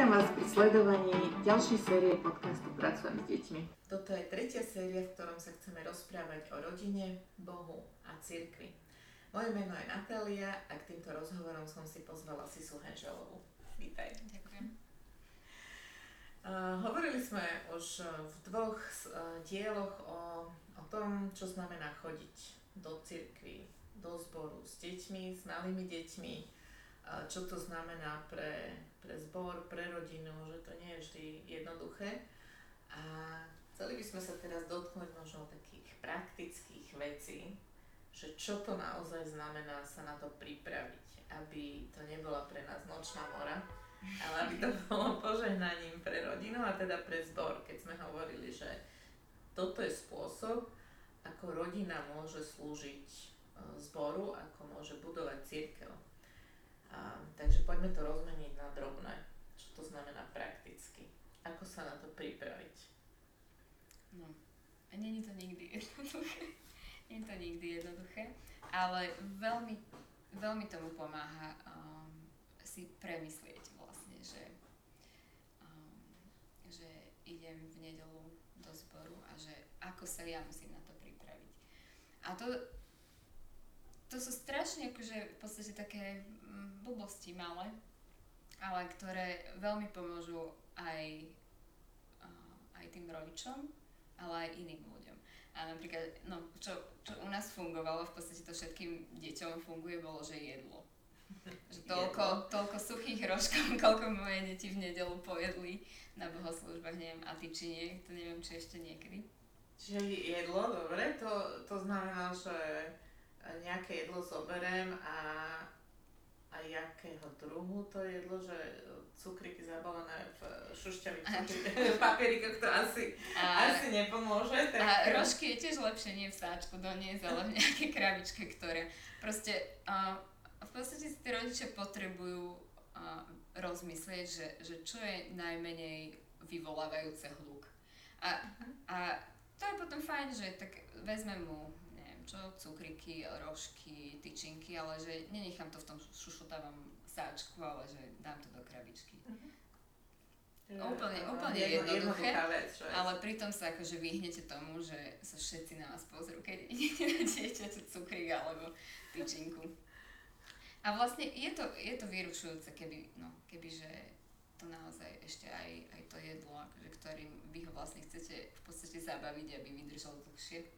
Vítam vás pri sledovaní ďalšej série podcastu Pracujem s deťmi. Toto je tretia séria, v ktorom sa chceme rozprávať o rodine, Bohu a cirkvi. Moje meno je Natália a k týmto rozhovorom som si pozvala Sisu Henželovú. Vítaj. Ďakujem. Uh, hovorili sme už v dvoch uh, dieloch o, o tom, čo znamená chodiť do cirkvi, do zboru s deťmi, s malými deťmi, uh, čo to znamená pre pre zbor, pre rodinu, že to nie je vždy jednoduché. A chceli by sme sa teraz dotknúť možno takých praktických vecí, že čo to naozaj znamená sa na to pripraviť, aby to nebola pre nás nočná mora, ale aby to bolo požehnaním pre rodinu a teda pre zbor, keď sme hovorili, že toto je spôsob, ako rodina môže slúžiť e, zboru, ako môže budovať církev. A, takže poďme to rozmeniť na drobné. Čo to znamená prakticky? Ako sa na to pripraviť? No, není to nikdy jednoduché. Nie je to nikdy jednoduché, ale veľmi, veľmi tomu pomáha um, si premyslieť vlastne, že, um, že idem v nedelu do zboru a že ako sa ja musím na to pripraviť. A to, to sú strašne akože v podstate také blbosti malé, ale ktoré veľmi pomôžu aj, aj tým rodičom, ale aj iným ľuďom. A napríklad, no, čo, čo u nás fungovalo, v podstate to všetkým deťom funguje, bolo, že jedlo. Že toľko, toľko suchých rožkov, koľko moje deti v nedelu pojedli na bohoslužbách, neviem, a ty či nie, to neviem, či ešte niekedy. Čiže jedlo, dobre, to, to znamená, že nejaké jedlo zoberiem a a jakého druhu to jedlo, že cukriky zabalené v šušťavých papierikoch to asi, a, asi nepomôže. Tak... A rožky je tiež lepšie nie v sáčku doniesť, ale v nejakej krabičke, ktoré proste uh, v podstate si tí rodičia potrebujú uh, rozmyslieť, že, že čo je najmenej vyvolávajúce hluk. A, a to je potom fajn, že tak vezme mu čo, cukriky, rožky, tyčinky, ale že nenechám to v tom šušotavom sáčku, ale že dám to do krabičky. Ja, úplne, úplne jedno, jednoduché, vec, ale pritom sa akože vyhnete tomu, že sa všetci na vás pozrú, keď idete na dieťaťu alebo tyčinku. A vlastne je to, je to vyrušujúce, keby, no, keby že to naozaj ešte aj, aj to jedlo, akože, ktorým vy ho vlastne chcete v podstate zabaviť, aby vydržal dlhšie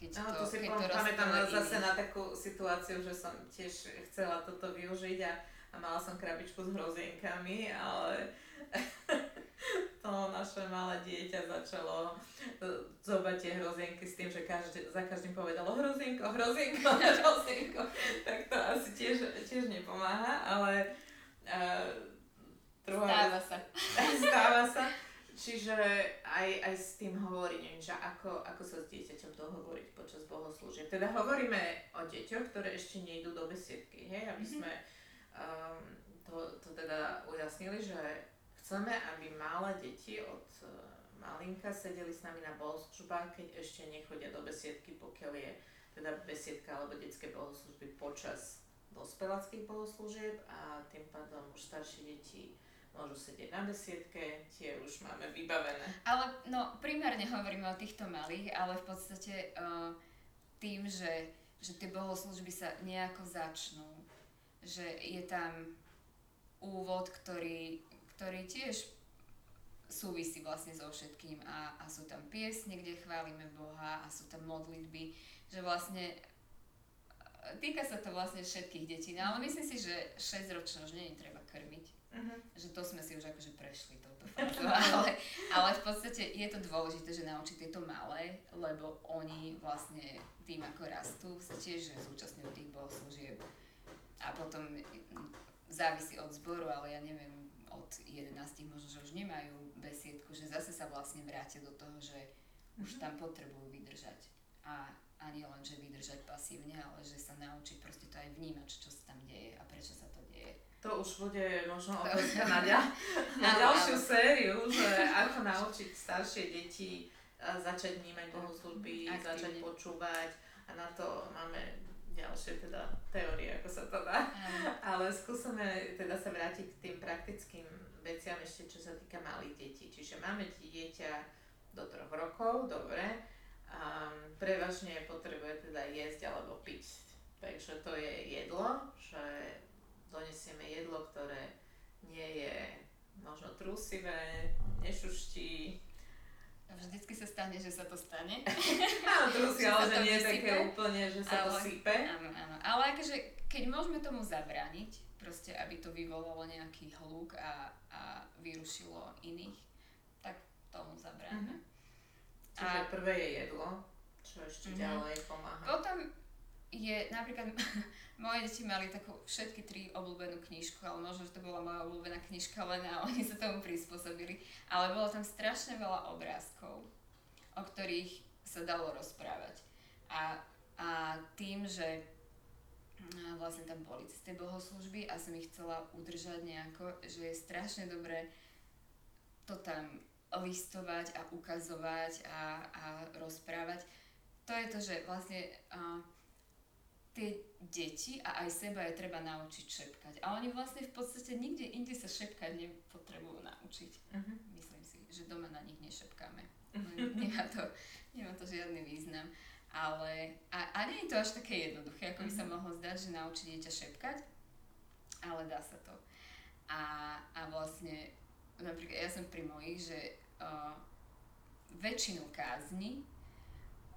keď no, to, si keď to pamätám zase na takú situáciu, že som tiež chcela toto využiť a, a mala som krabičku s hrozienkami, ale to naše malé dieťa začalo e, zobať tie hrozienky s tým, že každý, za každým povedalo hrozienko, hrozienko, hrozienko, tak to asi tiež, tiež nepomáha, ale uh, druhá Stáva sa. Stáva sa. Čiže aj, aj s tým hovorím, že ako, ako sa s dieťaťom dohovoriť počas bohoslúžieb. Teda hovoríme o deťoch, ktoré ešte nejdú do besiedky, hej, aby mhm. sme um, to, to teda ujasnili, že chceme, aby malé deti od uh, malinka sedeli s nami na bohoslužbách, keď ešte nechodia do besiedky, pokiaľ je teda besiedka alebo detské bohoslužby počas dospeláckých bohoslúžieb a tým pádom už staršie deti môžu sedieť na besiedke, tie už máme vybavené. Ale no, primárne hovoríme o týchto malých, ale v podstate uh, tým, že, že tie bohoslužby sa nejako začnú, že je tam úvod, ktorý, ktorý tiež súvisí vlastne so všetkým a, a sú tam piesne, kde chválime Boha a sú tam modlitby, že vlastne týka sa to vlastne všetkých detí, no ale myslím si, že 6 ročné už nie je treba krmiť Uh-huh. Že to sme si už akože prešli touto fázu, ale, ale v podstate je to dôležité, že naučiť tieto malé, lebo oni vlastne tým ako rastú sa tiež zúčastňujú tých bohoslúžieb a potom závisí od zboru, ale ja neviem, od 11 možno, že už nemajú besiedku, že zase sa vlastne vrátia do toho, že už mhm. tam potrebujú vydržať. A ani len, že vydržať pasívne, ale že sa naučiť proste to aj vnímať, čo sa tam deje a prečo sa to deje. To už bude možno otázka na, ďal, na ďalšiu sériu, že ako naučiť staršie deti začať vnímať bohoslužby, začať počúvať a na to máme ďalšie teda teórie, ako sa to dá. Ale skúsime teda sa vrátiť k tým praktickým veciam ešte, čo sa týka malých detí. Čiže máme dieťa do troch rokov, dobre. Um, prevažne potrebuje teda jesť alebo piť. Takže to je jedlo, že donesieme jedlo, ktoré nie je možno trusivé, nešuští, Vždycky sa stane, že sa to stane. áno, trusí, ale že nie je také úplne, že sa ale, to sype. Áno, áno. Ale akože, keď môžeme tomu zabrániť, proste aby to vyvolalo nejaký hluk a, a vyrušilo iných, tak tomu zabránime. Mm-hmm. Čiže a, prvé je jedlo, čo ešte mm-hmm. ďalej pomáha. Potom je napríklad moje deti mali takú všetky tri obľúbenú knižku, ale možno, že to bola moja obľúbená knižka len a oni sa tomu prispôsobili. Ale bolo tam strašne veľa obrázkov, o ktorých sa dalo rozprávať. A, a tým, že vlastne tam boli z tej bohoslužby a som ich chcela udržať nejako, že je strašne dobré to tam listovať a ukazovať a, a rozprávať. To je to, že vlastne uh, tie deti a aj seba je treba naučiť šepkať. A oni vlastne v podstate nikde inde sa šepkať nepotrebujú naučiť. Uh-huh. Myslím si, že doma na nich nešepkáme. Uh-huh. Nemá, to, nemá to žiadny význam. Ale, a, a nie je to až také jednoduché, ako by sa mohlo zdať, že naučiť dieťa šepkať, ale dá sa to. A, a vlastne, napríklad ja som pri mojich, že uh, väčšinu kázni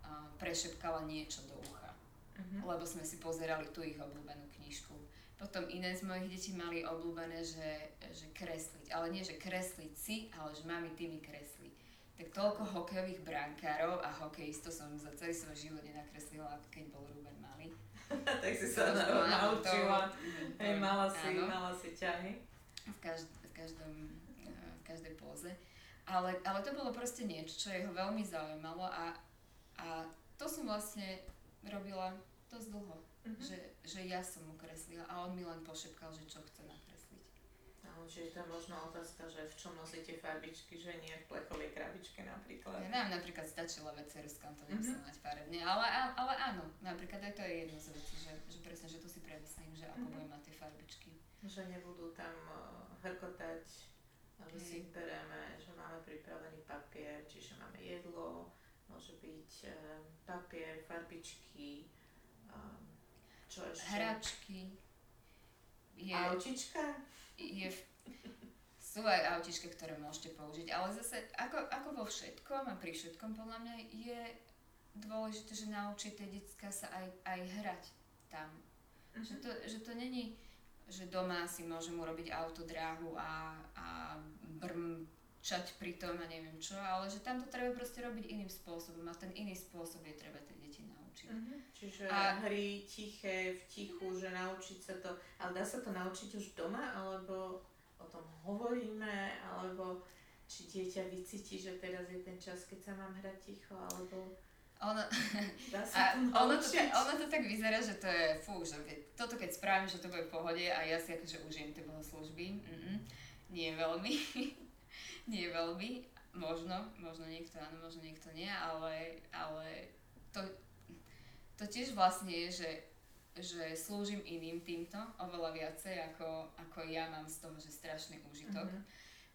uh, prešepkala niečo do ucha uh-huh. lebo sme si pozerali tú ich obľúbenú knižku. Potom iné z mojich detí mali obľúbené, že, že kresliť. Ale nie, že kresliť si, ale že mami, ty mi kresli. Tak toľko hokejových brankárov a hokejistov som za celý svoj život nenakreslila, keď bol Ruben malý. tak si sa na, naučila. Hej, mala si, áno, mala si ťahy. V, každ, v, každom, eh, v každej póze. Ale, ale to bolo proste niečo, čo jeho veľmi zaujímalo a, a to som vlastne robila dosť dlho. Uh-huh. Že, že ja som mu kreslila a on mi len pošepkal, že čo chce nakresliť. No, čiže to je možno otázka, že v čom nosíte farbičky, že nie v plechovej krabičke napríklad. Ja nám napríklad stačila vecerská, to nemusím uh-huh. mať farebne, ale, ale áno, napríklad aj to je jedno z vecí, že, že presne, že to si premyslím, že ako budem mať tie farbičky. Že nebudú tam uh, hrkotať, že si bereme, že máme pripravený papier, čiže máme jedlo, môže byť um, papier, farbičky, čo ešte? Hračky. Je, autička? Je, sú aj autičky, ktoré môžete použiť, ale zase ako, ako vo všetkom a pri všetkom podľa mňa je dôležité, že naučíte detská sa aj, aj hrať tam. Uh-huh. Že, to, že to není, že doma si môžem urobiť autodráhu a, a brm čať pri tom a neviem čo, ale že tam to treba proste robiť iným spôsobom a ten iný spôsob je treba Uh-huh. Čiže a... hry tiché, v tichu, že naučiť sa to, ale dá sa to naučiť už doma, alebo o tom hovoríme, alebo či dieťa vycíti, že teraz je ten čas, keď sa mám hrať ticho, alebo... Ono, dá sa to ono, to, ono to tak vyzerá, že to je, fú, že toto keď spravím, že to bude v pohode a ja si akože užijem tie bohoslužby, mm-mm, nie veľmi. nie veľmi, možno, možno niekto áno, možno niekto nie, ale, ale to, to tiež vlastne je, že, že slúžim iným týmto oveľa viacej, ako, ako ja mám z toho, že strašný úžitok mm-hmm.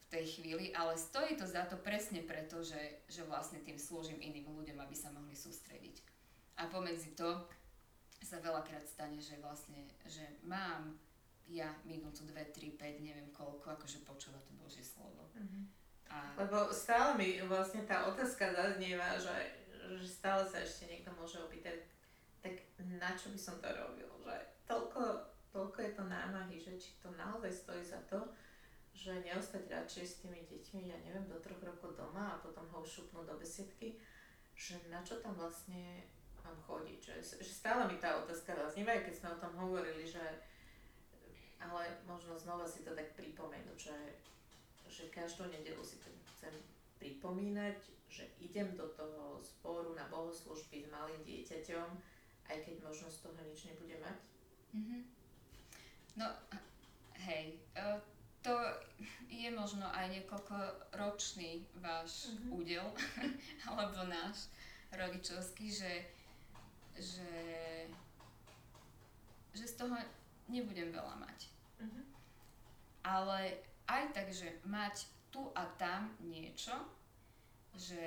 v tej chvíli, ale stojí to za to presne preto, že, že vlastne tým slúžim iným ľuďom, aby sa mohli sústrediť. A pomedzi to sa veľakrát stane, že vlastne, že mám ja minútu, dve, tri, päť, neviem koľko, akože počúva to Božie slovo. Mm-hmm. A... Lebo stále mi vlastne tá otázka zaznieva, že, že stále sa ešte niekto môže opýtať, tak na čo by som to robil? Že toľko, toľko je to námahy, že či to naozaj stojí za to, že neostať radšej s tými deťmi, ja neviem, do troch rokov doma a potom ho šupnú do besiedky, že na čo tam vlastne mám chodiť. Že, že stále mi tá otázka zaznieva, keď sme o tom hovorili, že ale možno znova si to tak pripomenúť, že, že každú nedelu si to chcem pripomínať, že idem do toho sporu na bohoslužby s malým dieťaťom, aj keď možno z toho nič nebude mať? Mm-hmm. No, hej, e, to je možno aj ročný váš mm-hmm. údel, alebo náš rodičovský, že, že že z toho nebudem veľa mať. Mhm. Ale aj tak, že mať tu a tam niečo, že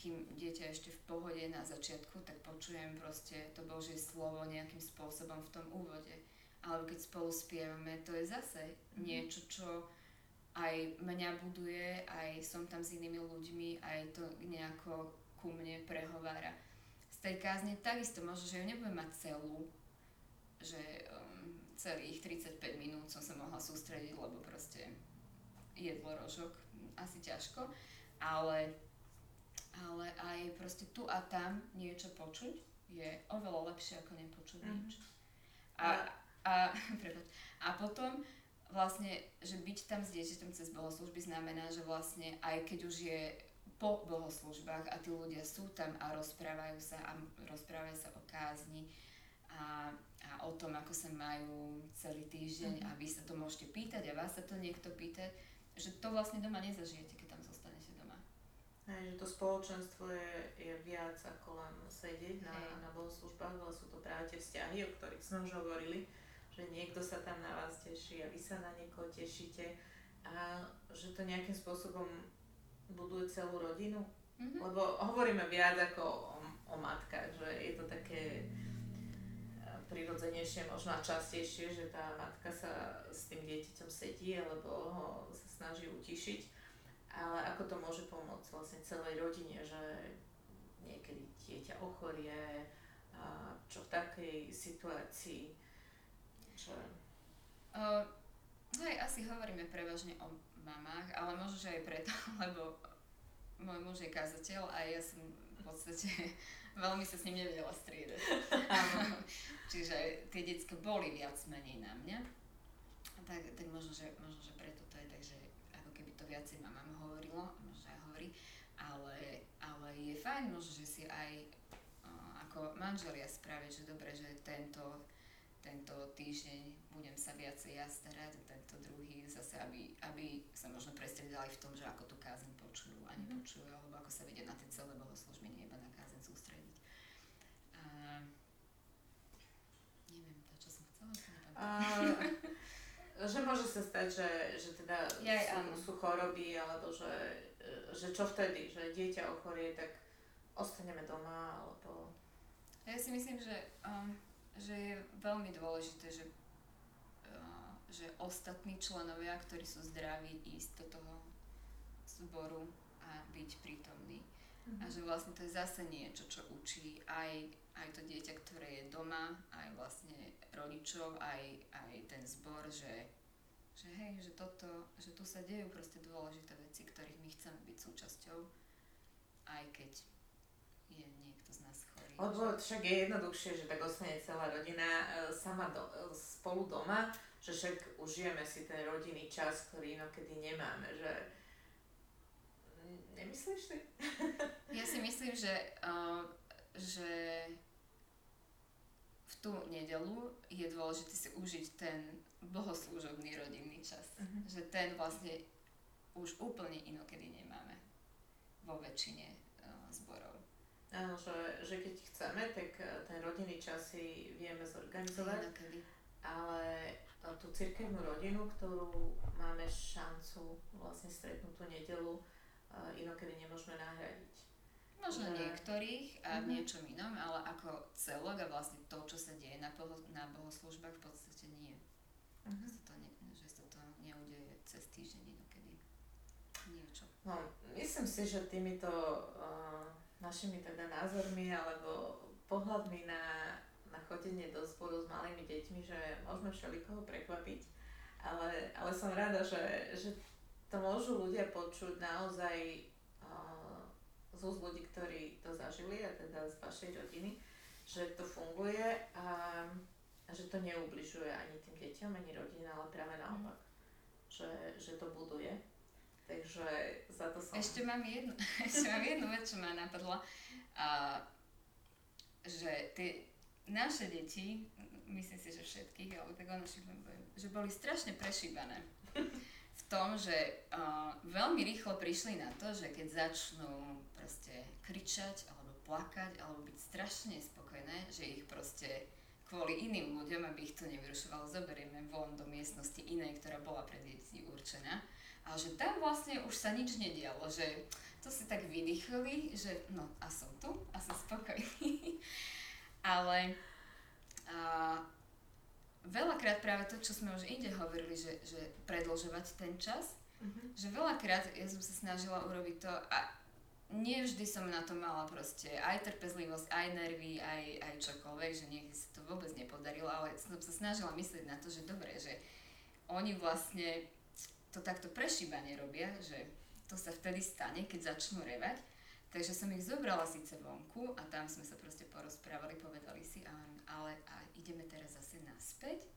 kým dieťa ešte v pohode na začiatku, tak počujem proste to Božie slovo nejakým spôsobom v tom úvode. Ale keď spolu spievame, to je zase Mhm. niečo, čo aj mňa buduje, aj som tam s inými ľuďmi, aj to nejako ku mne prehovára. Z tej kázne takisto možno, že ju nebudem mať celú, že um, celých 35 minút som sa mohla sústrediť, lebo proste jedlo rožok, asi ťažko, ale, ale aj proste tu a tam niečo počuť je oveľa lepšie ako nepočuť Mhm. nič. A, a, a potom vlastne, že byť tam s dieťaťom cez bohoslužby znamená, že vlastne aj keď už je po bohoslužbách a tí ľudia sú tam a rozprávajú sa a rozprávajú sa o kázni a, a o tom, ako sa majú celý týždeň Mhm. a vy sa to môžete pýtať a vás sa to niekto pýta, že to vlastne doma nezažijete, keď. Hej, že to spoločenstvo je, je viac ako len sedieť na, Hej. na bohoslužbách, ale sú to práve tie vzťahy, o ktorých sme už hovorili, že niekto sa tam na vás teší a vy sa na niekoho tešíte a že to nejakým spôsobom buduje celú rodinu. Mhm. Lebo hovoríme viac ako o, o matkách, že je to také e, prirodzenejšie, možno častejšie, že tá matka sa s tým dieťaťom sedí alebo ho sa snaží utišiť. Ale ako to môže pomôcť vlastne celej rodine, že niekedy dieťa ochorie, a čo v takej situácii, že... Uh, hej, asi hovoríme prevažne o mamách, ale možno, že aj preto, lebo môj muž je kazateľ a ja som v podstate veľmi sa s ním nevedela striedať. Čiže tie decka boli viac menej na mňa. Tak, tak možno, že, možno, že preto to je tak, že viacej mamám hovorilo, možno aj hovorí, ale, ale je fajn možno, že si aj uh, ako manželia spraviť, že dobre, že tento tento týždeň budem sa viacej ja starať tento druhý zase, aby, aby sa možno prestriedali v tom, že ako tú kázeň počujú a Mhm. nepočujú, alebo ako sa vedia na tie celé bohoslužby, nie iba na kázeň sústrediť. A neviem, to, čo som chcela, si nepamätám. Že môže sa stať, že, že teda Jaj, sú, sú choroby, alebo že, že čo vtedy, že dieťa ochorie, tak ostaneme doma, alebo... Ja si myslím, že, um, že je veľmi dôležité, že, uh, že ostatní členovia, ktorí sú zdraví, ísť do toho zboru a byť prítomní. A že vlastne to je zase niečo, čo učí aj, aj to dieťa, ktoré je doma, aj vlastne rodičov, aj, aj ten zbor, že, že hej, že toto, že tu sa dejú proste dôležité veci, ktorých my chceme byť súčasťou, aj keď je niekto z nás chorý. Lebo však je jednoduchšie, že tak ostane celá rodina e, sama do, e, spolu doma, že však užijeme si ten rodinný čas, ktorý inokedy nemáme, že... Nemyslíš si? Ja si myslím, že, uh, že v tú nedelu je dôležité si užiť ten bohoslúžobný rodinný čas. Mhm. Že ten vlastne už úplne inokedy nemáme vo väčšine uh, zborov. Áno, že, že keď chceme, tak e, ten rodinný čas si vieme zorganizovať, Inokedy. ale e, tú cirkevnú rodinu, ktorú máme šancu vlastne stretnúť tú nedelu, e, inokedy nemôžeme nahradiť. Možno Že- niektorých a v Mhm. niečom inom, ale ako celok a vlastne to, čo sa deje na, boho, na bohoslužbách, v podstate nie. Že sa to, ne, že sa to neudeje cez týždeň inokedy. Niečo. No, myslím si, že týmito uh, našimi teda názormi alebo pohľadmi na, na chodenie do zboru s malými deťmi, že môžeme všelikoho prekvapiť, ale, ale som rada, že, že to môžu ľudia počuť naozaj uh, z ľudí, ktorí to zažili a teda z vašej rodiny, že to funguje a, a že to neubližuje ani tým deťom, ani rodine, ale práve naopak. Že, že to buduje. Takže za to som... Ešte mám jednu, ešte mám jednu vec, čo ma napadla. A, že tie naše deti, myslím si, že všetkých, ale tak že boli strašne prešíbané. V tom, že uh, veľmi rýchlo prišli na to, že keď začnú kričať alebo plakať alebo byť strašne spokojné, že ich proste kvôli iným ľuďom, aby ich to nevyrušovalo, zoberieme von do miestnosti inej, ktorá bola pre deti určená. A že tam vlastne už sa nič nedialo, že to si tak vydýchli, že no a som tu a som spokojný. Ale a, veľakrát práve to, čo sme už inde hovorili, že, že predlžovať ten čas, mm-hmm. že veľakrát ja som sa snažila urobiť to a nie vždy som na to mala proste aj trpezlivosť, aj nervy, aj, aj čokoľvek, že niekedy sa to vôbec nepodarilo, ale som sa snažila myslieť na to, že dobre, že oni vlastne to takto prešíbanie robia, že to sa vtedy stane, keď začnú revať. Takže som ich zobrala síce vonku a tam sme sa proste porozprávali, povedali si, ale a ideme teraz zase naspäť,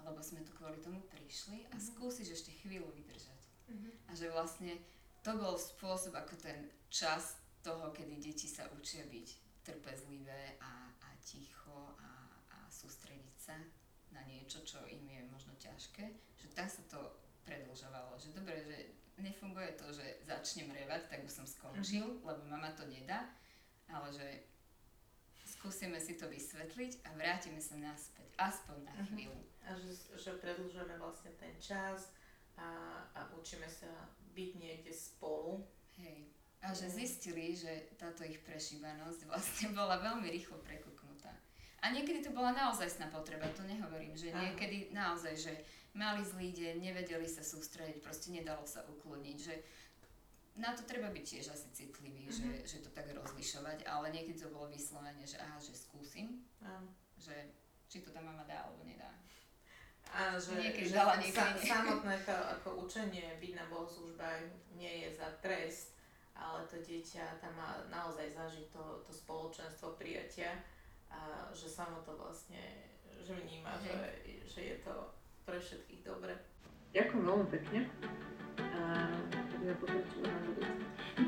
lebo sme tu kvôli tomu prišli a mm-hmm. skúsiš ešte chvíľu vydržať. Mm-hmm. A že vlastne to bol spôsob, ako ten čas toho, kedy deti sa učia byť trpezlivé a, a ticho a, a sústrediť sa na niečo, čo im je možno ťažké, že tak sa to predlžovalo. Že dobre, že nefunguje to, že začnem revať, tak už som skončil, mm-hmm. lebo mama to nedá, ale že skúsime si to vysvetliť a vrátime sa naspäť, aspoň na mhm. chvíľu. A že, že predlžujeme vlastne ten čas a, a učíme sa byť niekde spolu. Hej. A že zistili, že táto ich prešíbanosť vlastne bola veľmi rýchlo prekuknutá. A niekedy to bola naozaj sná potreba, to nehovorím, že niekedy naozaj, že mali zlý deň, nevedeli sa sústrediť, proste nedalo sa ukloniť, že na to treba byť tiež asi citlivý, mm-hmm. že, mhm. že to tak rozlišovať, ale niekedy to bolo vyslovene, že aha, že skúsim, mm. že či to tam mama dá alebo nedá. A že, niekedy že dala, niekedy sa, samotné to ako učenie byť na bohoslužbách nie je za trest, ale to dieťa tam má naozaj zažiť to, to spoločenstvo prijatia a že samo to vlastne že vníma, že, že je to pre všetkých dobre. Ďakujem veľmi pekne. A budeme pokračovať na